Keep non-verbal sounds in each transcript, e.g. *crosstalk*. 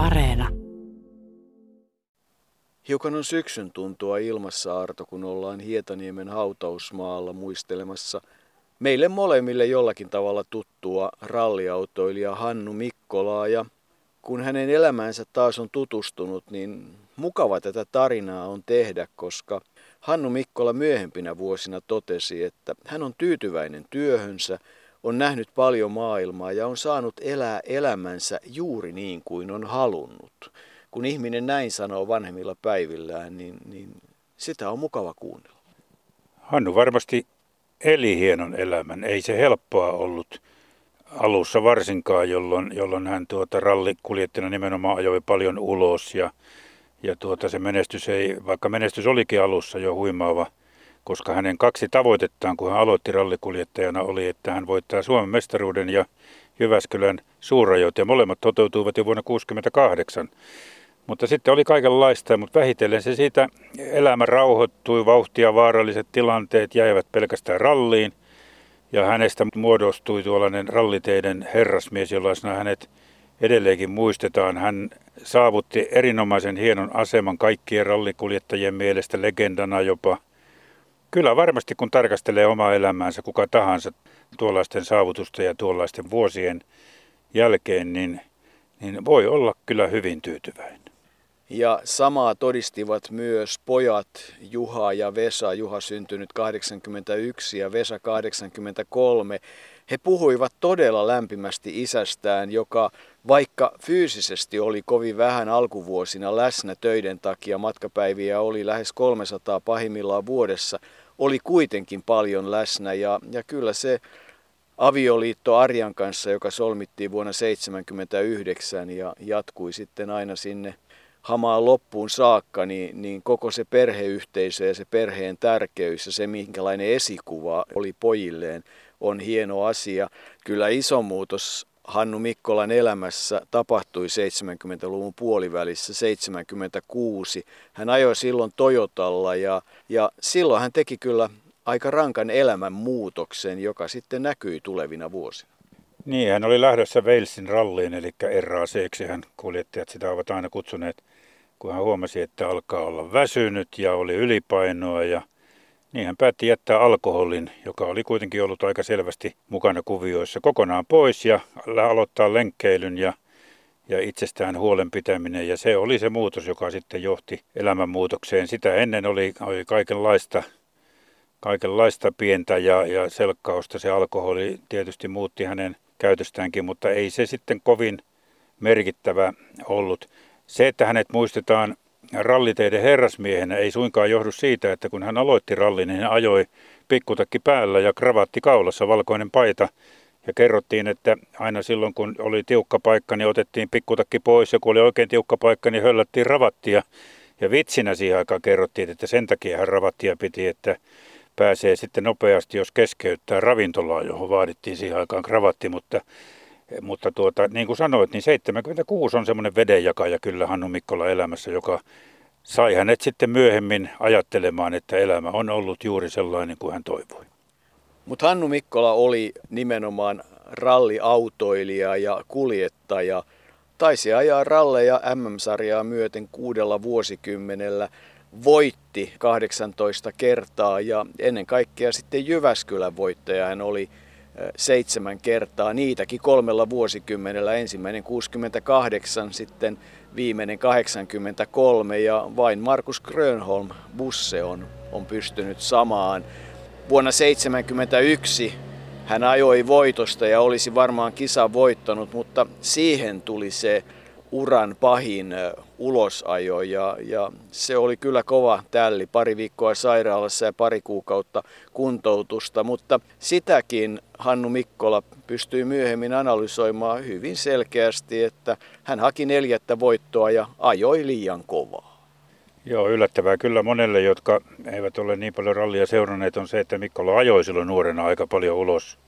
Areena. Hiukan on syksyn tuntua ilmassa, Arto, kun ollaan Hietaniemen hautausmaalla muistelemassa meille molemmille jollakin tavalla tuttua ralliautoilija Hannu Mikkolaa. Ja kun hänen elämänsä taas on tutustunut, niin mukava tätä tarinaa on tehdä, koska Hannu Mikkola myöhempinä vuosina totesi, että hän on tyytyväinen työhönsä, on nähnyt paljon maailmaa ja on saanut elää elämänsä juuri niin kuin on halunnut. Kun ihminen näin sanoo vanhemmilla päivillään, niin, niin sitä on mukava kuunnella. Hannu varmasti eli hienon elämän. Ei se helppoa ollut alussa varsinkaan, jolloin, jolloin hän tuota rallikuljettina nimenomaan ajoi paljon ulos ja, ja tuota se menestys ei, vaikka menestys olikin alussa jo huimaava, koska hänen kaksi tavoitettaan, kun hän aloitti rallikuljettajana, oli, että hän voittaa Suomen mestaruuden ja Jyväskylän suurajot, ja molemmat toteutuivat jo vuonna 1968. Mutta sitten oli kaikenlaista, mutta vähitellen se siitä elämä rauhoittui, vauhtia vaaralliset tilanteet jäivät pelkästään ralliin. Ja hänestä muodostui tuollainen ralliteiden herrasmies, jollaisena hänet edelleenkin muistetaan. Hän saavutti erinomaisen hienon aseman kaikkien rallikuljettajien mielestä legendana jopa. Kyllä varmasti kun tarkastelee omaa elämäänsä kuka tahansa tuollaisten saavutusten ja tuollaisten vuosien jälkeen, niin, niin voi olla kyllä hyvin tyytyväinen. Ja samaa todistivat myös pojat Juha ja Vesa. Juha syntynyt 81 ja Vesa 83. He puhuivat todella lämpimästi isästään, joka vaikka fyysisesti oli kovin vähän alkuvuosina läsnä töiden takia, matkapäiviä oli lähes 300 pahimmillaan vuodessa, oli kuitenkin paljon läsnä ja, ja kyllä se avioliitto Arjan kanssa, joka solmittiin vuonna 1979 ja jatkui sitten aina sinne hamaan loppuun saakka, niin, niin koko se perheyhteisö ja se perheen tärkeys ja se, minkälainen esikuva oli pojilleen, on hieno asia. Kyllä iso muutos Hannu Mikkolan elämässä tapahtui 70-luvun puolivälissä, 76. Hän ajoi silloin Toyotalla ja, ja silloin hän teki kyllä aika rankan elämän muutoksen, joka sitten näkyi tulevina vuosina. Niin, hän oli lähdössä Walesin ralliin, eli RAC, hän kuljettajat sitä ovat aina kutsuneet, kun hän huomasi, että alkaa olla väsynyt ja oli ylipainoa ja niin hän päätti jättää alkoholin, joka oli kuitenkin ollut aika selvästi mukana kuvioissa, kokonaan pois ja aloittaa lenkkeilyn ja, ja itsestään huolen pitäminen. Ja se oli se muutos, joka sitten johti elämänmuutokseen. Sitä ennen oli, oli kaikenlaista, kaikenlaista pientä ja, ja selkkausta. Se alkoholi tietysti muutti hänen käytöstäänkin, mutta ei se sitten kovin merkittävä ollut. Se, että hänet muistetaan ralliteiden herrasmiehenä, ei suinkaan johdu siitä, että kun hän aloitti rallin, niin hän ajoi pikkutakki päällä ja kravatti kaulassa, valkoinen paita. Ja kerrottiin, että aina silloin kun oli tiukka paikka, niin otettiin pikkutakki pois ja kun oli oikein tiukka paikka, niin höllättiin ravattia. Ja vitsinä siihen aikaan kerrottiin, että sen takia hän ravattia piti, että pääsee sitten nopeasti, jos keskeyttää ravintolaa, johon vaadittiin siihen aikaan kravatti, mutta mutta tuota, niin kuin sanoit, niin 76 on semmoinen vedenjakaja kyllä Hannu Mikkola elämässä, joka sai hänet sitten myöhemmin ajattelemaan, että elämä on ollut juuri sellainen kuin hän toivoi. Mutta Hannu Mikkola oli nimenomaan ralliautoilija ja kuljettaja. Taisi ajaa ralleja MM-sarjaa myöten kuudella vuosikymmenellä, voitti 18 kertaa ja ennen kaikkea sitten Jyväskylän voittaja hän oli seitsemän kertaa, niitäkin kolmella vuosikymmenellä, ensimmäinen 68, sitten viimeinen 83 ja vain Markus Grönholm Busse on, on pystynyt samaan. Vuonna 1971 hän ajoi voitosta ja olisi varmaan kisa voittanut, mutta siihen tuli se uran pahin ulosajo ja, ja se oli kyllä kova tälli. Pari viikkoa sairaalassa ja pari kuukautta kuntoutusta, mutta sitäkin Hannu Mikkola pystyi myöhemmin analysoimaan hyvin selkeästi, että hän haki neljättä voittoa ja ajoi liian kovaa. Joo, yllättävää kyllä monelle, jotka eivät ole niin paljon rallia seuranneet, on se, että Mikkola ajoi silloin nuorena aika paljon ulos.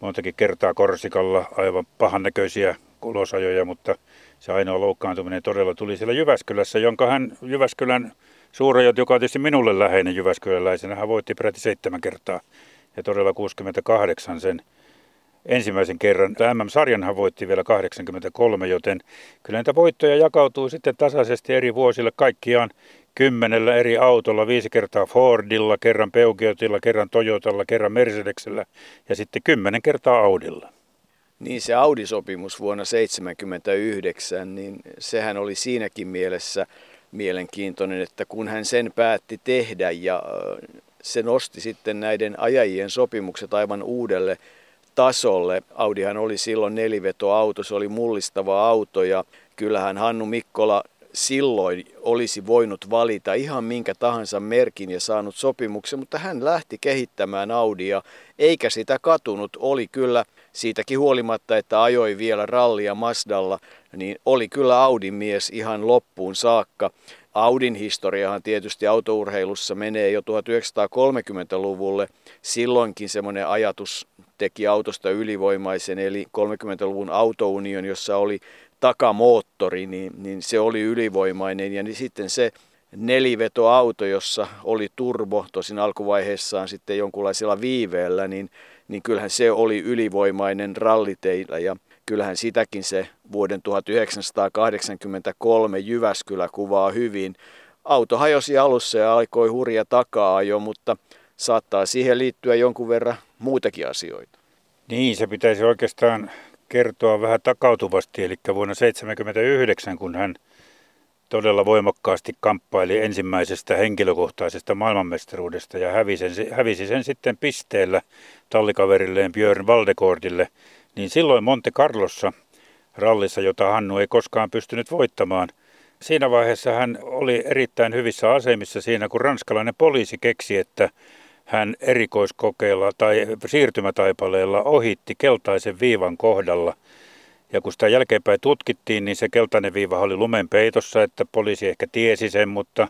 Montakin kertaa Korsikalla aivan pahan näköisiä ulosajoja, mutta se ainoa loukkaantuminen todella tuli siellä Jyväskylässä, jonka hän Jyväskylän suurajot, joka on tietysti minulle läheinen Jyväskyläläisenä, hän voitti peräti seitsemän kertaa ja todella 68 sen ensimmäisen kerran. MM-sarjanhan voitti vielä 83, joten kyllä näitä voittoja jakautuu sitten tasaisesti eri vuosille kaikkiaan kymmenellä eri autolla, viisi kertaa Fordilla, kerran Peugeotilla, kerran Toyotalla, kerran Mercedesellä ja sitten kymmenen kertaa Audilla. Niin se Audi-sopimus vuonna 1979, niin sehän oli siinäkin mielessä mielenkiintoinen, että kun hän sen päätti tehdä ja se nosti sitten näiden ajajien sopimukset aivan uudelle tasolle. Audihan oli silloin nelivetoauto, se oli mullistava auto ja kyllähän Hannu Mikkola silloin olisi voinut valita ihan minkä tahansa merkin ja saanut sopimuksen, mutta hän lähti kehittämään Audia, eikä sitä katunut. Oli kyllä siitäkin huolimatta, että ajoi vielä rallia Mazdalla, niin oli kyllä Audin mies ihan loppuun saakka. Audin historiahan tietysti autourheilussa menee jo 1930-luvulle. Silloinkin semmoinen ajatus teki autosta ylivoimaisen, eli 30-luvun autounion, jossa oli takamoottori, niin, niin se oli ylivoimainen. Ja niin sitten se nelivetoauto, jossa oli turbo, tosin alkuvaiheessaan sitten jonkunlaisella viiveellä, niin, niin kyllähän se oli ylivoimainen ralliteillä. Ja kyllähän sitäkin se vuoden 1983 Jyväskylä kuvaa hyvin. Auto hajosi alussa ja alkoi hurja takaa jo, mutta saattaa siihen liittyä jonkun verran muutakin asioita. Niin, se pitäisi oikeastaan kertoa vähän takautuvasti, eli vuonna 1979, kun hän todella voimakkaasti kamppaili ensimmäisestä henkilökohtaisesta maailmanmestaruudesta ja hävisi sen, hävisi sen sitten pisteellä tallikaverilleen Björn Valdekordille, niin silloin Monte Carlossa rallissa, jota Hannu ei koskaan pystynyt voittamaan, siinä vaiheessa hän oli erittäin hyvissä asemissa siinä, kun ranskalainen poliisi keksi, että hän erikoiskokeella tai siirtymätaipaleella ohitti keltaisen viivan kohdalla. Ja kun sitä jälkeenpäin tutkittiin, niin se keltainen viiva oli lumen peitossa, että poliisi ehkä tiesi sen, mutta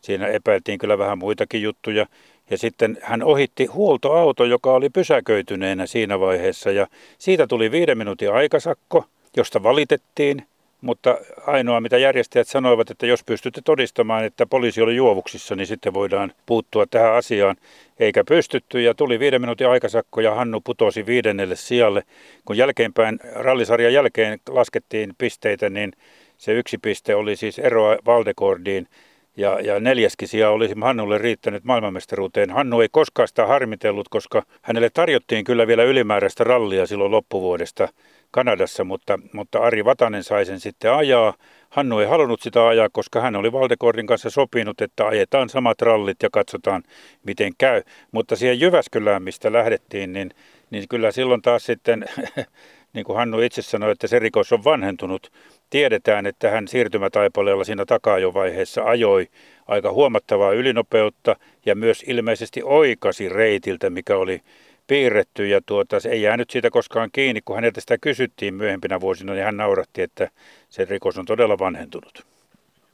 siinä epäiltiin kyllä vähän muitakin juttuja. Ja sitten hän ohitti huoltoauto, joka oli pysäköityneenä siinä vaiheessa ja siitä tuli viiden minuutin aikasakko, josta valitettiin. Mutta ainoa, mitä järjestäjät sanoivat, että jos pystytte todistamaan, että poliisi oli juovuksissa, niin sitten voidaan puuttua tähän asiaan. Eikä pystytty ja tuli viiden minuutin aikasakko ja Hannu putosi viidennelle sijalle. Kun jälkeenpäin rallisarjan jälkeen laskettiin pisteitä, niin se yksi piste oli siis eroa Valdekordiin. Ja, ja neljäskin sija olisi Hannulle riittänyt maailmanmestaruuteen. Hannu ei koskaan sitä harmitellut, koska hänelle tarjottiin kyllä vielä ylimääräistä rallia silloin loppuvuodesta Kanadassa, mutta, mutta Ari Vatanen sai sen sitten ajaa. Hannu ei halunnut sitä ajaa, koska hän oli Valdekordin kanssa sopinut, että ajetaan samat rallit ja katsotaan, miten käy. Mutta siihen Jyväskylään, mistä lähdettiin, niin, niin kyllä silloin taas sitten, *laughs* niin kuin Hannu itse sanoi, että se rikos on vanhentunut. Tiedetään, että hän siirtymätaipaleella siinä vaiheessa ajoi aika huomattavaa ylinopeutta ja myös ilmeisesti oikasi reitiltä, mikä oli piirretty ja tuota, se ei jäänyt siitä koskaan kiinni. Kun häneltä sitä kysyttiin myöhempinä vuosina, niin hän nauratti, että se rikos on todella vanhentunut.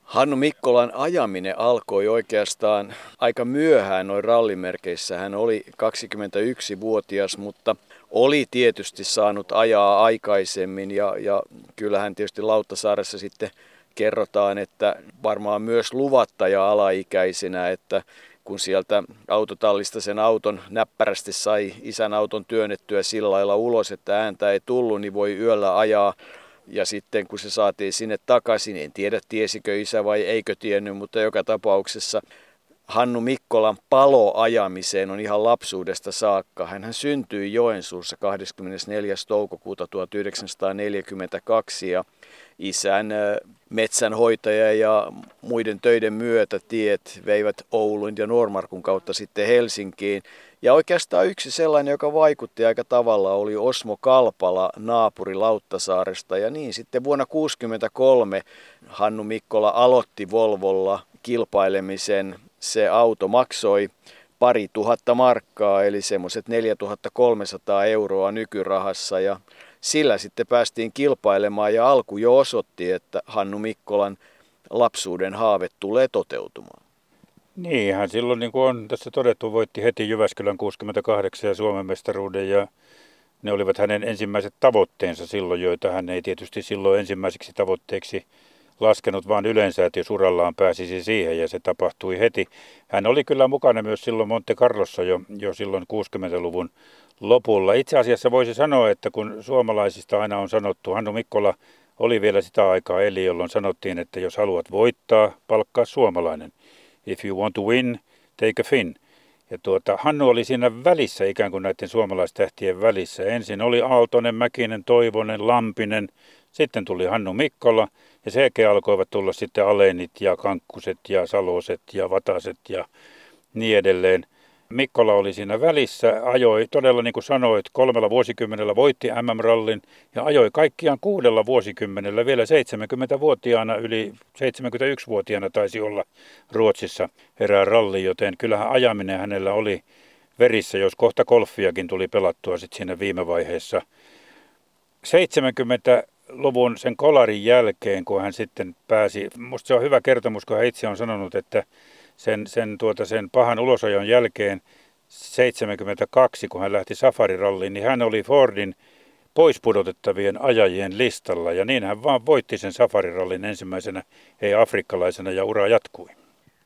Hannu Mikkolan ajaminen alkoi oikeastaan aika myöhään noin rallimerkeissä. Hän oli 21-vuotias, mutta oli tietysti saanut ajaa aikaisemmin ja, ja kyllähän tietysti Lauttasaaressa sitten kerrotaan, että varmaan myös luvattaja alaikäisenä, että kun sieltä autotallista sen auton näppärästi sai isän auton työnnettyä sillä lailla ulos, että ääntä ei tullut, niin voi yöllä ajaa. Ja sitten kun se saatiin sinne takaisin, en tiedä tiesikö isä vai eikö tiennyt, mutta joka tapauksessa Hannu Mikkolan paloajamiseen on ihan lapsuudesta saakka. Hän syntyi Joensuussa 24. toukokuuta 1942 ja isän metsänhoitaja ja muiden töiden myötä tiet veivät Oulun ja Normarkun kautta sitten Helsinkiin. Ja oikeastaan yksi sellainen, joka vaikutti aika tavalla, oli Osmo Kalpala, naapuri Lauttasaaresta. Ja niin sitten vuonna 1963 Hannu Mikkola aloitti Volvolla kilpailemisen. Se auto maksoi pari tuhatta markkaa, eli semmoiset 4300 euroa nykyrahassa. Ja sillä sitten päästiin kilpailemaan ja alku jo osoitti, että Hannu Mikkolan lapsuuden haave tulee toteutumaan. Niin, hän silloin niin kuin on tässä todettu, voitti heti Jyväskylän 68 ja Suomen mestaruuden ja ne olivat hänen ensimmäiset tavoitteensa silloin, joita hän ei tietysti silloin ensimmäiseksi tavoitteeksi laskenut, vaan yleensä, että jos urallaan pääsisi siihen ja se tapahtui heti. Hän oli kyllä mukana myös silloin Monte Carlossa jo, jo silloin 60-luvun lopulla. Itse asiassa voisi sanoa, että kun suomalaisista aina on sanottu, Hannu Mikkola oli vielä sitä aikaa eli, jolloin sanottiin, että jos haluat voittaa, palkkaa suomalainen. If you want to win, take a fin. Ja tuota, Hannu oli siinä välissä, ikään kuin näiden suomalaistähtien välissä. Ensin oli Aaltonen, Mäkinen, Toivonen, Lampinen, sitten tuli Hannu Mikkola ja sen alkoivat tulla sitten Alenit ja Kankkuset ja Saloset ja Vataset ja niin edelleen. Mikkola oli siinä välissä, ajoi todella niin kuin sanoit, kolmella vuosikymmenellä voitti MM-rallin ja ajoi kaikkiaan kuudella vuosikymmenellä, vielä 70-vuotiaana, yli 71-vuotiaana taisi olla Ruotsissa erää ralli, joten kyllähän ajaminen hänellä oli verissä, jos kohta golfiakin tuli pelattua sitten siinä viime vaiheessa. 70-luvun sen kolarin jälkeen, kun hän sitten pääsi, musta se on hyvä kertomus, kun hän itse on sanonut, että sen, sen, tuota, sen pahan ulosajon jälkeen 72, kun hän lähti safariralliin, niin hän oli Fordin poispudotettavien ajajien listalla. Ja niin hän vaan voitti sen safarirallin ensimmäisenä, ei afrikkalaisena, ja ura jatkui.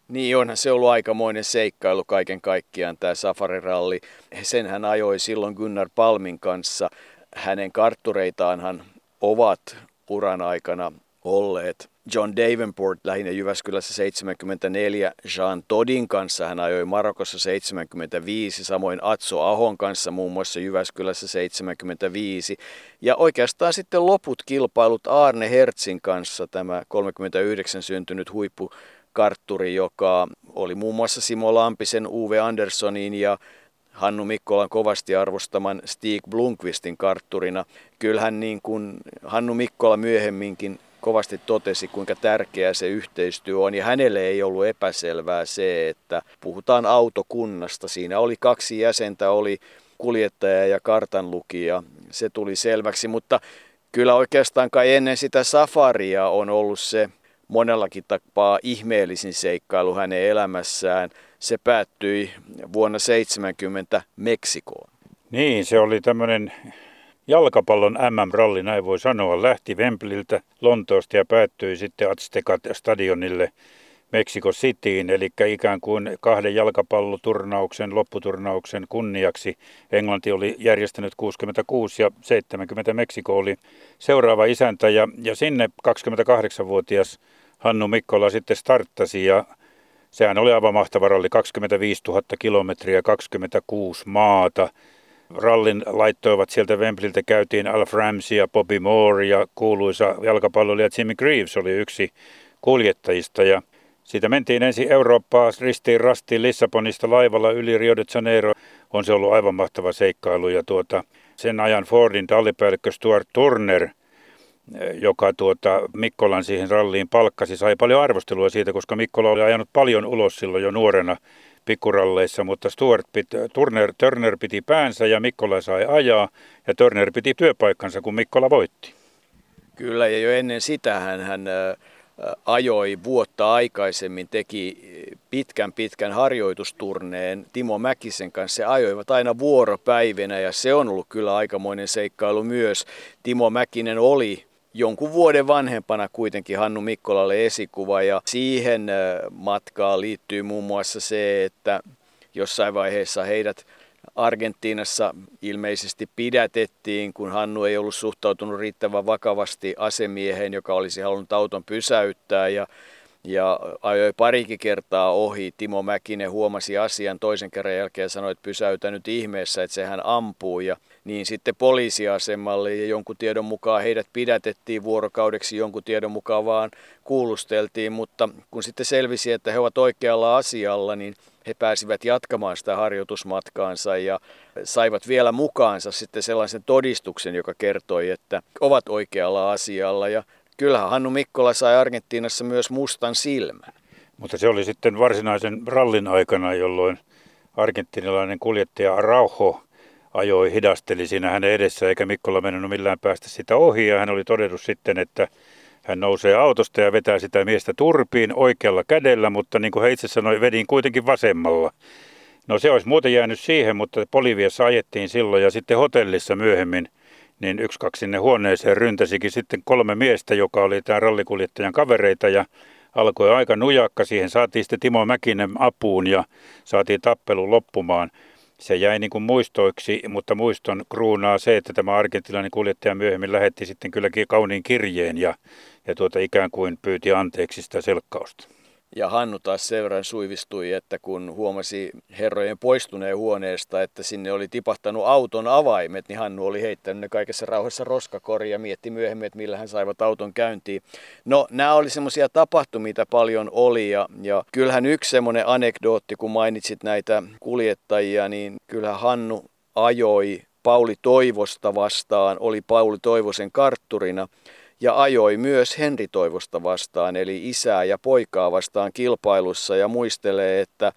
Niin onhan se ollut aikamoinen seikkailu kaiken kaikkiaan tämä safariralli. Sen hän ajoi silloin Gunnar Palmin kanssa. Hänen karttureitaanhan ovat uran aikana olleet John Davenport lähinnä Jyväskylässä 74, Jean Todin kanssa hän ajoi Marokossa 75, samoin Atso Ahon kanssa muun muassa Jyväskylässä 75. Ja oikeastaan sitten loput kilpailut Arne Hertzin kanssa, tämä 39 syntynyt huippukartturi, joka oli muun muassa Simo Lampisen, Uwe Anderssonin ja Hannu Mikkolan kovasti arvostaman Stig Blunkvistin kartturina. Kyllähän niin kuin Hannu Mikkola myöhemminkin kovasti totesi, kuinka tärkeää se yhteistyö on. Ja hänelle ei ollut epäselvää se, että puhutaan autokunnasta. Siinä oli kaksi jäsentä, oli kuljettaja ja kartanlukija. Se tuli selväksi, mutta kyllä oikeastaan kai ennen sitä safaria on ollut se monellakin tapaa ihmeellisin seikkailu hänen elämässään. Se päättyi vuonna 70 Meksikoon. Niin, se oli tämmöinen jalkapallon MM-ralli, näin voi sanoa, lähti Wembliltä Lontoosta ja päättyi sitten Aztecat stadionille Mexico Cityin, eli ikään kuin kahden jalkapalloturnauksen, lopputurnauksen kunniaksi. Englanti oli järjestänyt 66 ja 70 Meksiko oli seuraava isäntä ja, ja sinne 28-vuotias Hannu Mikkola sitten starttasi ja sehän oli aivan mahtava ralli, 25 000 kilometriä, 26 maata rallin laittoivat sieltä Wembliltä käytiin Alf Ramsey ja Bobby Moore ja kuuluisa jalkapalloilija Jimmy Greaves oli yksi kuljettajista ja siitä mentiin ensin Eurooppaa ristiin rastiin Lissabonista laivalla yli Rio de Janeiro. On se ollut aivan mahtava seikkailu ja tuota, sen ajan Fordin tallipäällikkö Stuart Turner, joka tuota Mikkolan siihen ralliin palkkasi, sai paljon arvostelua siitä, koska Mikkola oli ajanut paljon ulos silloin jo nuorena pikkuralleissa, mutta Stuart pit, Turner, Turner piti päänsä ja Mikkola sai ajaa ja Turner piti työpaikkansa, kun Mikkola voitti. Kyllä, ja jo ennen sitä hän, hän ajoi vuotta aikaisemmin, teki pitkän pitkän harjoitusturneen Timo Mäkisen kanssa. Se ajoivat aina vuoropäivinä ja se on ollut kyllä aikamoinen seikkailu myös. Timo Mäkinen oli jonkun vuoden vanhempana kuitenkin Hannu Mikkolalle esikuva ja siihen matkaan liittyy muun muassa se, että jossain vaiheessa heidät Argentiinassa ilmeisesti pidätettiin, kun Hannu ei ollut suhtautunut riittävän vakavasti asemieheen, joka olisi halunnut auton pysäyttää. Ja ja ajoi parikin kertaa ohi. Timo Mäkinen huomasi asian toisen kerran jälkeen ja sanoi, että pysäytä nyt ihmeessä, että sehän ampuu. Ja niin sitten poliisiasemalle ja jonkun tiedon mukaan heidät pidätettiin vuorokaudeksi, jonkun tiedon mukaan vaan kuulusteltiin, mutta kun sitten selvisi, että he ovat oikealla asialla, niin he pääsivät jatkamaan sitä harjoitusmatkaansa ja saivat vielä mukaansa sitten sellaisen todistuksen, joka kertoi, että ovat oikealla asialla. Ja kyllähän Hannu Mikkola sai Argentiinassa myös mustan silmän. Mutta se oli sitten varsinaisen rallin aikana, jolloin argentinilainen kuljettaja Araujo ajoi, hidasteli siinä hänen edessä, eikä Mikkola mennyt millään päästä sitä ohi. Ja hän oli todennut sitten, että hän nousee autosta ja vetää sitä miestä turpiin oikealla kädellä, mutta niin kuin hän itse sanoi, vedin kuitenkin vasemmalla. No se olisi muuten jäänyt siihen, mutta Poliviassa ajettiin silloin ja sitten hotellissa myöhemmin – niin yksi kaksi sinne huoneeseen ryntäsikin sitten kolme miestä, joka oli tämän rallikuljettajan kavereita ja alkoi aika nujakka. Siihen saatiin sitten Timo Mäkinen apuun ja saatiin tappelu loppumaan. se jäi niin kuin muistoiksi, mutta muiston kruunaa se, että tämä argentilainen kuljettaja myöhemmin lähetti sitten kylläkin kauniin kirjeen ja, ja tuota ikään kuin pyyti anteeksi sitä selkkausta. Ja Hannu taas sen verran suivistui, että kun huomasi herrojen poistuneen huoneesta, että sinne oli tipahtanut auton avaimet, niin Hannu oli heittänyt ne kaikessa rauhassa roskakoriin ja mietti myöhemmin, että millä hän saivat auton käyntiin. No, nämä oli semmoisia tapahtumia, mitä paljon oli ja, ja kyllähän yksi semmoinen anekdootti, kun mainitsit näitä kuljettajia, niin kyllähän Hannu ajoi Pauli Toivosta vastaan, oli Pauli Toivosen kartturina – ja ajoi myös Henri Toivosta vastaan, eli isää ja poikaa vastaan kilpailussa ja muistelee, että,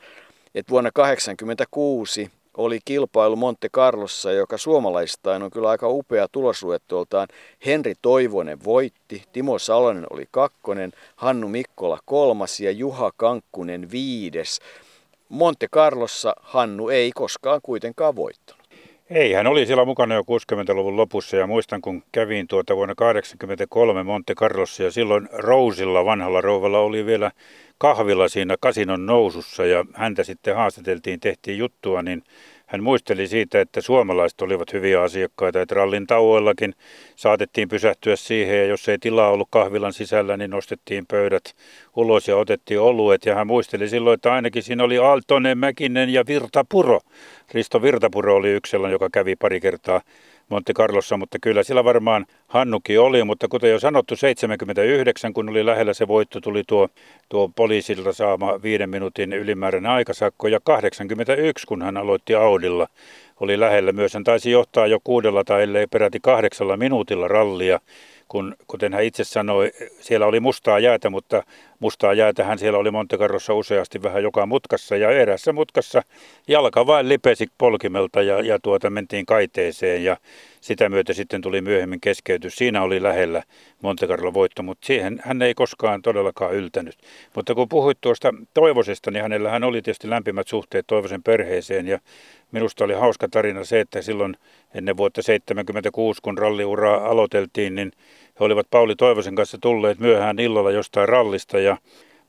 että vuonna 1986 oli kilpailu Monte Carlossa, joka suomalaistain on kyllä aika upea tulosluettoltaan. Henri Toivonen voitti, Timo Salonen oli kakkonen, Hannu Mikkola kolmas ja Juha Kankkunen viides. Monte Carlossa Hannu ei koskaan kuitenkaan voittanut. Ei, hän oli siellä mukana jo 60-luvun lopussa ja muistan kun kävin tuota vuonna 1983 Monte Carlossa ja silloin Rousilla, vanhalla rouvalla, oli vielä kahvilla siinä kasinon nousussa ja häntä sitten haastateltiin, tehtiin juttua, niin hän muisteli siitä, että suomalaiset olivat hyviä asiakkaita, että rallin tauoillakin saatettiin pysähtyä siihen ja jos ei tilaa ollut kahvilan sisällä, niin nostettiin pöydät ulos ja otettiin oluet. Ja hän muisteli silloin, että ainakin siinä oli Aaltonen, Mäkinen ja Virtapuro. Risto Virtapuro oli yksi sellainen, joka kävi pari kertaa Monte Carlossa, mutta kyllä sillä varmaan Hannukin oli, mutta kuten jo sanottu, 79, kun oli lähellä se voitto, tuli tuo, tuo poliisilta saama viiden minuutin ylimääräinen aikasakko, ja 81, kun hän aloitti Audilla, oli lähellä myös. Hän taisi johtaa jo kuudella tai ellei peräti kahdeksalla minuutilla rallia, kun kuten hän itse sanoi, siellä oli mustaa jäätä, mutta mustaa jäätähän siellä oli Montecarrossa useasti vähän joka mutkassa ja erässä mutkassa jalka vain lipesi polkimelta ja, ja tuota mentiin kaiteeseen ja sitä myötä sitten tuli myöhemmin keskeytys. Siinä oli lähellä Monte Carlo voitto, mutta siihen hän ei koskaan todellakaan yltänyt. Mutta kun puhuit tuosta Toivosesta, niin hänellä hän oli tietysti lämpimät suhteet Toivosen perheeseen ja minusta oli hauska tarina se, että silloin ennen vuotta 1976, kun ralliuraa aloiteltiin, niin he olivat Pauli Toivosen kanssa tulleet myöhään illalla jostain rallista ja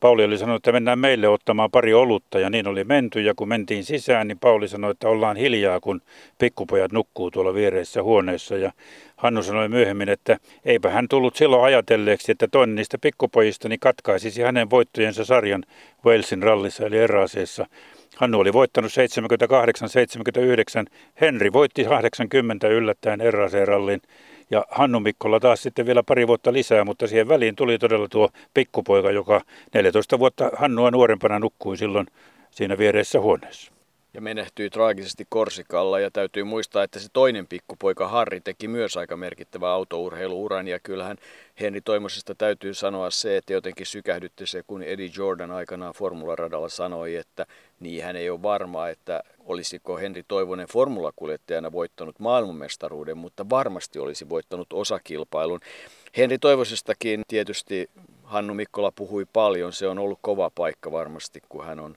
Pauli oli sanonut, että mennään meille ottamaan pari olutta ja niin oli menty ja kun mentiin sisään, niin Pauli sanoi, että ollaan hiljaa, kun pikkupojat nukkuu tuolla viereisessä huoneessa. Ja Hannu sanoi myöhemmin, että eipä hän tullut silloin ajatelleeksi, että toinen niistä pikkupojista niin katkaisisi hänen voittojensa sarjan Walesin rallissa eli eräaseessa. Hannu oli voittanut 78-79, Henri voitti 80 yllättäen eräaseen rallin ja Hannu Mikkola taas sitten vielä pari vuotta lisää, mutta siihen väliin tuli todella tuo pikkupoika, joka 14 vuotta Hannua nuorempana nukkui silloin siinä viereessä huoneessa. Ja menehtyi traagisesti Korsikalla. Ja täytyy muistaa, että se toinen pikkupoika Harri teki myös aika merkittävää autourheiluuran. Ja kyllähän Henri Toimosesta täytyy sanoa se, että jotenkin sykähdytti se, kun Eddie Jordan aikanaan formularadalla sanoi, että niin hän ei ole varma, että olisiko Henri Toivonen formulakuljettajana voittanut maailmanmestaruuden, mutta varmasti olisi voittanut osakilpailun. Henri Toivosestakin tietysti Hannu Mikkola puhui paljon, se on ollut kova paikka varmasti, kun hän on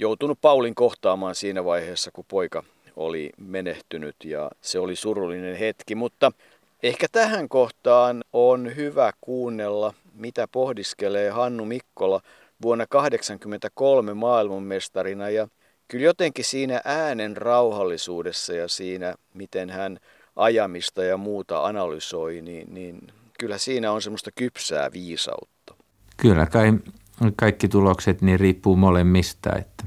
joutunut Paulin kohtaamaan siinä vaiheessa, kun poika oli menehtynyt ja se oli surullinen hetki, mutta ehkä tähän kohtaan on hyvä kuunnella, mitä pohdiskelee Hannu Mikkola vuonna 1983 maailmanmestarina ja kyllä jotenkin siinä äänen rauhallisuudessa ja siinä, miten hän ajamista ja muuta analysoi, niin, niin kyllä siinä on semmoista kypsää viisautta. Kyllä kai kaikki tulokset niin riippuu molemmista, että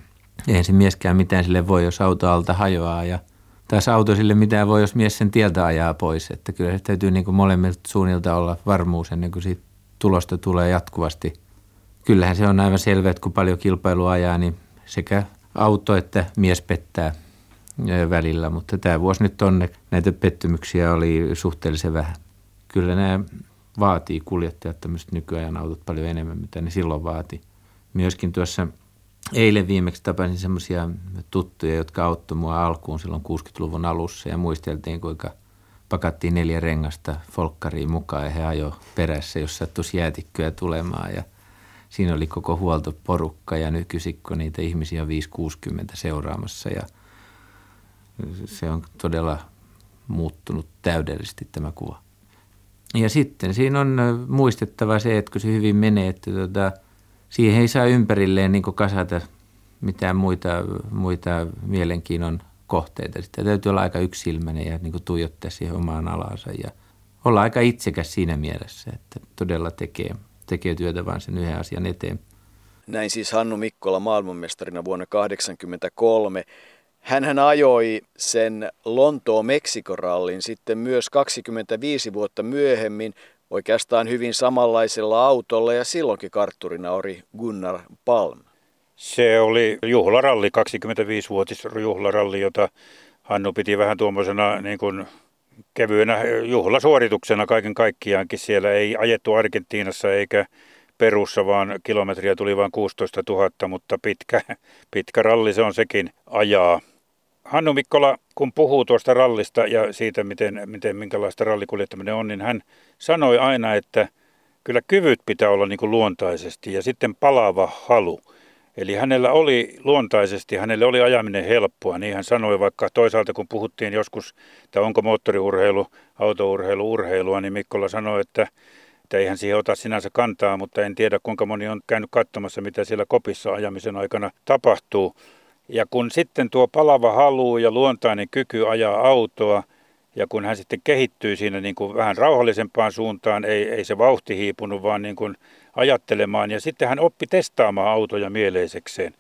eihän se mieskään mitään sille voi, jos auto alta hajoaa ja taas auto sille mitään voi, jos mies sen tieltä ajaa pois. Että kyllä se täytyy niin kuin molemmilta suunnilta olla varmuus ennen kuin siitä tulosta tulee jatkuvasti. Kyllähän se on aivan selvä, että kun paljon kilpailua ajaa, niin sekä auto että mies pettää välillä, mutta tämä vuosi nyt on, näitä pettymyksiä oli suhteellisen vähän. Kyllä nämä vaatii kuljettajat tämmöiset nykyajan autot paljon enemmän, mitä ne silloin vaati. Myöskin tuossa eilen viimeksi tapasin semmoisia tuttuja, jotka auttoi mua alkuun silloin 60-luvun alussa ja muisteltiin, kuinka pakattiin neljä rengasta folkkariin mukaan ja he ajo perässä, jos sattuisi jäätikköä tulemaan ja siinä oli koko huoltoporukka ja nykyisikko niitä ihmisiä on 5-60 seuraamassa ja se on todella muuttunut täydellisesti tämä kuva. Ja sitten siinä on muistettava se, että kun se hyvin menee, että tota, siihen ei saa ympärilleen niin kasata mitään muita, muita mielenkiinnon kohteita. Sitten täytyy olla aika yksilmäinen ja niin tuijottaa siihen omaan alansa ja olla aika itsekäs siinä mielessä, että todella tekee, tekee työtä vain sen yhden asian eteen. Näin siis Hannu Mikkola maailmanmestarina vuonna 1983. Hänhän ajoi sen Lontoon-Meksikorallin sitten myös 25 vuotta myöhemmin oikeastaan hyvin samanlaisella autolla ja silloinkin kartturina oli Gunnar Palm. Se oli juhlaralli, 25-vuotis juhlaralli, jota Hannu piti vähän tuommoisena niin kuin kevyenä juhlasuorituksena kaiken kaikkiaankin. Siellä ei ajettu Argentiinassa eikä Perussa, vaan kilometriä tuli vain 16 000, mutta pitkä, pitkä ralli se on sekin ajaa. Hannu Mikkola, kun puhuu tuosta rallista ja siitä, miten, miten minkälaista rallikuljettaminen on, niin hän sanoi aina, että kyllä kyvyt pitää olla niin kuin luontaisesti ja sitten palava halu. Eli hänellä oli luontaisesti, hänelle oli ajaminen helppoa, niin hän sanoi, vaikka toisaalta kun puhuttiin joskus, että onko moottoriurheilu, autourheilu, urheilua, niin Mikkola sanoi, että, että eihän siihen ota sinänsä kantaa, mutta en tiedä kuinka moni on käynyt katsomassa, mitä siellä kopissa ajamisen aikana tapahtuu. Ja kun sitten tuo palava halu ja luontainen kyky ajaa autoa, ja kun hän sitten kehittyy siinä niin kuin vähän rauhallisempaan suuntaan, ei, ei se vauhti hiipunut, vaan niin kuin ajattelemaan. Ja sitten hän oppi testaamaan autoja mieleisekseen.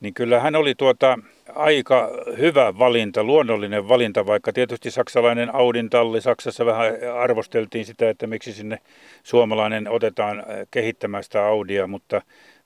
Niin kyllä hän oli tuota aika hyvä valinta, luonnollinen valinta, vaikka tietysti saksalainen Audin talli, Saksassa vähän arvosteltiin sitä, että miksi sinne suomalainen otetaan kehittämään sitä Audia, mutta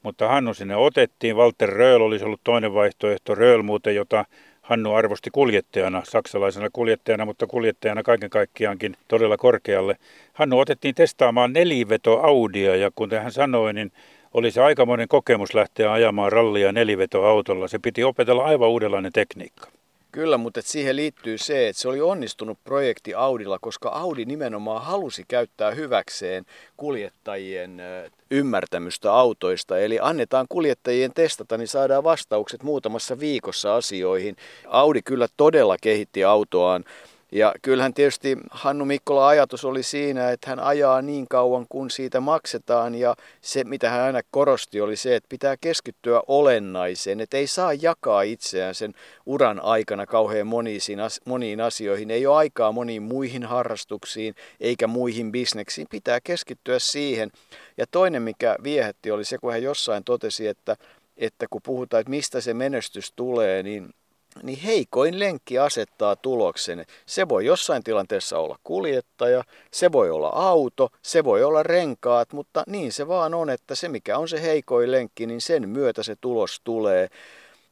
mutta Hannu sinne otettiin. Walter Röhl olisi ollut toinen vaihtoehto. Röhl muuten, jota Hannu arvosti kuljettajana, saksalaisena kuljettajana, mutta kuljettajana kaiken kaikkiaankin todella korkealle. Hannu otettiin testaamaan neliveto Audia ja kuten hän sanoi, niin oli se aikamoinen kokemus lähteä ajamaan rallia nelivetoautolla. Se piti opetella aivan uudenlainen tekniikka. Kyllä, mutta siihen liittyy se, että se oli onnistunut projekti Audilla, koska Audi nimenomaan halusi käyttää hyväkseen kuljettajien ymmärtämystä autoista. Eli annetaan kuljettajien testata, niin saadaan vastaukset muutamassa viikossa asioihin. Audi kyllä todella kehitti autoaan ja kyllähän tietysti Hannu Mikkola ajatus oli siinä, että hän ajaa niin kauan kuin siitä maksetaan. Ja se mitä hän aina korosti oli se, että pitää keskittyä olennaiseen, että ei saa jakaa itseään sen uran aikana kauhean moniin, moniin asioihin, ei ole aikaa moniin muihin harrastuksiin eikä muihin bisneksiin, pitää keskittyä siihen. Ja toinen mikä viehätti oli se, kun hän jossain totesi, että, että kun puhutaan, että mistä se menestys tulee, niin niin heikoin lenkki asettaa tuloksen. Se voi jossain tilanteessa olla kuljettaja, se voi olla auto, se voi olla renkaat, mutta niin se vaan on, että se mikä on se heikoin lenkki, niin sen myötä se tulos tulee.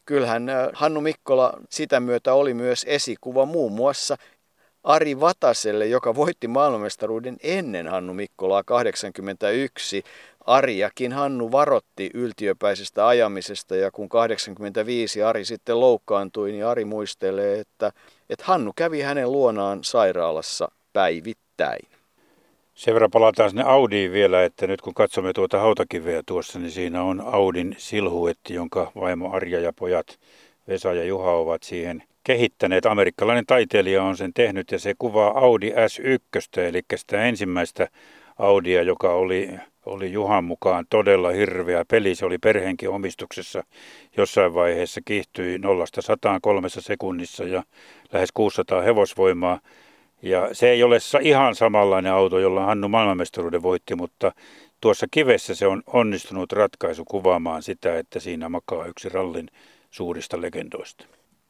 Kyllähän äh, Hannu Mikkola sitä myötä oli myös esikuva muun muassa Ari Vataselle, joka voitti maailmanmestaruuden ennen Hannu Mikkolaa 81. Ariakin Hannu varotti yltiöpäisestä ajamisesta ja kun 85 Ari sitten loukkaantui, niin Ari muistelee, että, että Hannu kävi hänen luonaan sairaalassa päivittäin. Sen verran palataan sinne Audiin vielä, että nyt kun katsomme tuota hautakiveä tuossa, niin siinä on Audin silhuetti, jonka vaimo Arja ja pojat Vesa ja Juha ovat siihen kehittäneet. Amerikkalainen taiteilija on sen tehnyt ja se kuvaa Audi S1, eli sitä ensimmäistä Audia, joka oli, oli Juhan mukaan todella hirveä peli. Se oli perheenkin omistuksessa jossain vaiheessa, kiihtyi 0 kolme sekunnissa ja lähes 600 hevosvoimaa. Ja se ei ole ihan samanlainen auto, jolla Hannu maailmanmestaruuden voitti, mutta tuossa kivessä se on onnistunut ratkaisu kuvaamaan sitä, että siinä makaa yksi rallin suurista legendoista.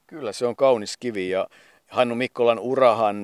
Kyllä se on kaunis kivi ja Hannu Mikkolan urahan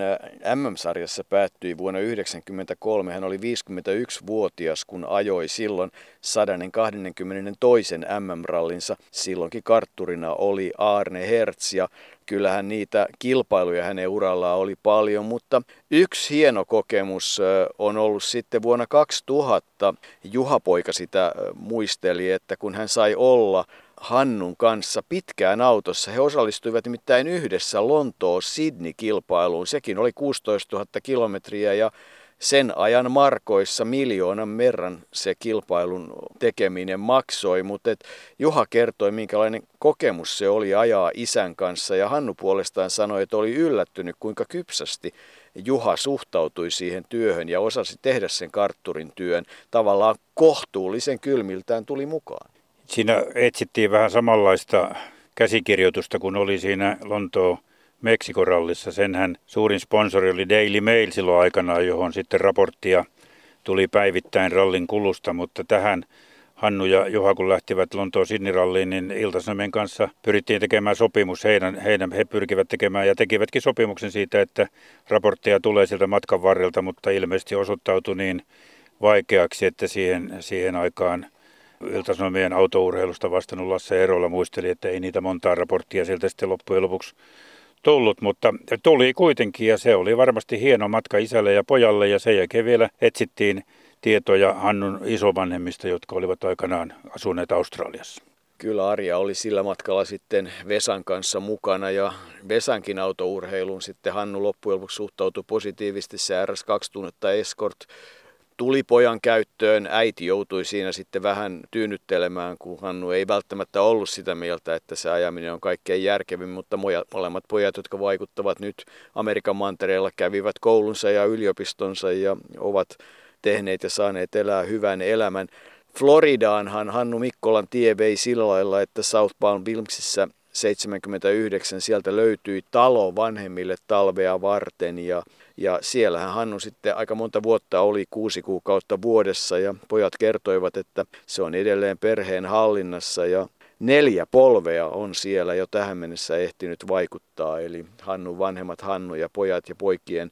MM-sarjassa päättyi vuonna 1993. Hän oli 51-vuotias, kun ajoi silloin 122. MM-rallinsa. Silloinkin kartturina oli Arne Hertz ja kyllähän niitä kilpailuja hänen urallaan oli paljon, mutta yksi hieno kokemus on ollut sitten vuonna 2000. Juha Poika sitä muisteli, että kun hän sai olla Hannun kanssa pitkään autossa. He osallistuivat nimittäin yhdessä Lontoo-Sydney-kilpailuun. Sekin oli 16 000 kilometriä ja sen ajan markoissa miljoonan merran se kilpailun tekeminen maksoi, mutta et Juha kertoi, minkälainen kokemus se oli ajaa isän kanssa ja Hannu puolestaan sanoi, että oli yllättynyt, kuinka kypsästi Juha suhtautui siihen työhön ja osasi tehdä sen kartturin työn. Tavallaan kohtuullisen kylmiltään tuli mukaan. Siinä etsittiin vähän samanlaista käsikirjoitusta kuin oli siinä Lontoon Meksikorallissa. Senhän suurin sponsori oli Daily Mail silloin aikanaan, johon sitten raporttia tuli päivittäin rallin kulusta, mutta tähän Hannu ja Juha, kun lähtivät Lontoon Sidney-ralliin, niin Iltasanomien kanssa pyrittiin tekemään sopimus. Heidän, heidän, he pyrkivät tekemään ja tekivätkin sopimuksen siitä, että raportteja tulee sieltä matkan varrelta, mutta ilmeisesti osoittautui niin vaikeaksi, että siihen, siihen aikaan Iltasanomien autourheilusta vastannut Lasse Erola muisteli, että ei niitä montaa raporttia sieltä sitten loppujen lopuksi tullut, mutta tuli kuitenkin ja se oli varmasti hieno matka isälle ja pojalle ja sen jälkeen vielä etsittiin tietoja Hannun isovanhemmista, jotka olivat aikanaan asuneet Australiassa. Kyllä Arja oli sillä matkalla sitten Vesan kanssa mukana ja Vesankin autourheiluun sitten Hannu loppujen lopuksi suhtautui positiivisesti. Se RS2 tunnetta Escort tuli pojan käyttöön. Äiti joutui siinä sitten vähän tyynnyttelemään, kun Hannu ei välttämättä ollut sitä mieltä, että se ajaminen on kaikkein järkevin, mutta molemmat pojat, jotka vaikuttavat nyt Amerikan mantereella, kävivät koulunsa ja yliopistonsa ja ovat tehneet ja saaneet elää hyvän elämän. Floridaanhan Hannu Mikkolan tie vei sillä lailla, että South Palm Wilmsissä 79 sieltä löytyi talo vanhemmille talvea varten ja, ja siellähän Hannu sitten aika monta vuotta oli kuusi kuukautta vuodessa ja pojat kertoivat, että se on edelleen perheen hallinnassa ja neljä polvea on siellä jo tähän mennessä ehtinyt vaikuttaa, eli Hannu vanhemmat Hannu ja pojat ja poikien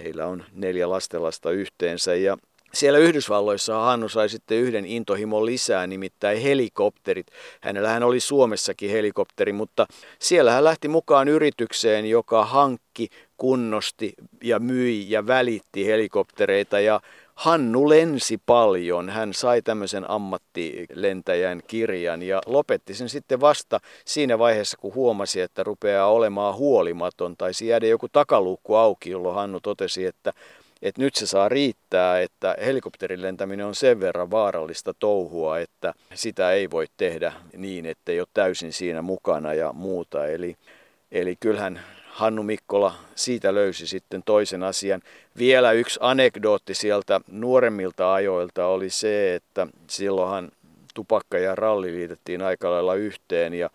Heillä on neljä lastenlasta yhteensä ja siellä Yhdysvalloissa Hannu sai sitten yhden intohimon lisää, nimittäin helikopterit. Hänellähän oli Suomessakin helikopteri, mutta siellä hän lähti mukaan yritykseen, joka hankki, kunnosti ja myi ja välitti helikoptereita. Ja Hannu lensi paljon. Hän sai tämmöisen ammattilentäjän kirjan ja lopetti sen sitten vasta siinä vaiheessa, kun huomasi, että rupeaa olemaan huolimaton. tai jäädä joku takaluukku auki, jolloin Hannu totesi, että, että nyt se saa riittää, että helikopterin lentäminen on sen verran vaarallista touhua, että sitä ei voi tehdä niin, että ei ole täysin siinä mukana ja muuta. Eli, eli kyllähän Hannu Mikkola siitä löysi sitten toisen asian. Vielä yksi anekdootti sieltä nuoremmilta ajoilta oli se, että silloinhan tupakka ja ralli liitettiin aika lailla yhteen ja,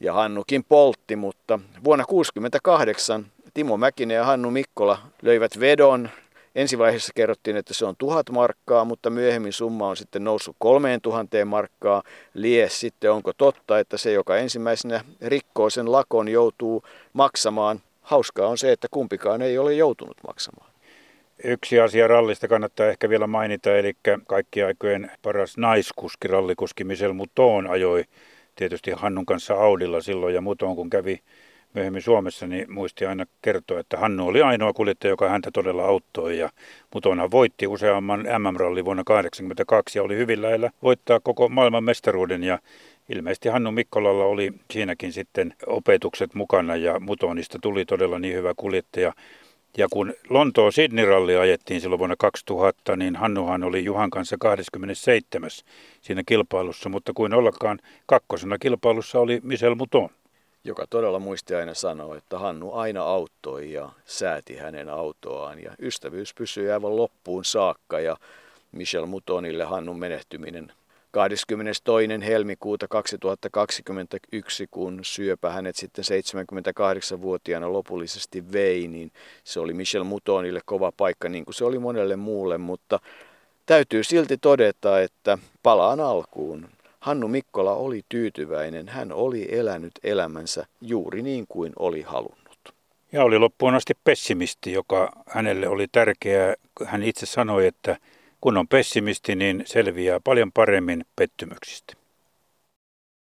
ja Hannukin poltti, mutta vuonna 1968 Timo Mäkinen ja Hannu Mikkola löivät vedon Ensivaiheessa kerrottiin, että se on tuhat markkaa, mutta myöhemmin summa on sitten noussut kolmeen tuhanteen markkaa. Lies sitten onko totta, että se, joka ensimmäisenä rikkoo sen lakon, joutuu maksamaan. Hauskaa on se, että kumpikaan ei ole joutunut maksamaan. Yksi asia rallista kannattaa ehkä vielä mainita, eli kaikki aikojen paras naiskuski, rallikuski Michel Mouton ajoi tietysti Hannun kanssa Audilla silloin ja Mouton kun kävi myöhemmin Suomessa, niin muisti aina kertoa, että Hannu oli ainoa kuljettaja, joka häntä todella auttoi. Ja Mutona voitti useamman MM-ralli vuonna 1982 ja oli hyvin lähellä voittaa koko maailman mestaruuden. Ja ilmeisesti Hannu Mikkolalla oli siinäkin sitten opetukset mukana ja Mutonista tuli todella niin hyvä kuljettaja. Ja kun Lontoon Sydney-ralli ajettiin silloin vuonna 2000, niin Hannuhan oli Juhan kanssa 27. siinä kilpailussa, mutta kuin ollakaan kakkosena kilpailussa oli Michel Muton joka todella muisti aina sanoa, että Hannu aina auttoi ja sääti hänen autoaan. Ja ystävyys pysyi aivan loppuun saakka ja Michel Mutonille Hannun menehtyminen 22. helmikuuta 2021, kun syöpä hänet sitten 78-vuotiaana lopullisesti vei, niin se oli Michel Mutonille kova paikka, niin kuin se oli monelle muulle, mutta täytyy silti todeta, että palaan alkuun. Hannu Mikkola oli tyytyväinen. Hän oli elänyt elämänsä juuri niin kuin oli halunnut. Ja oli loppuun asti pessimisti, joka hänelle oli tärkeää. Hän itse sanoi, että kun on pessimisti, niin selviää paljon paremmin pettymyksistä.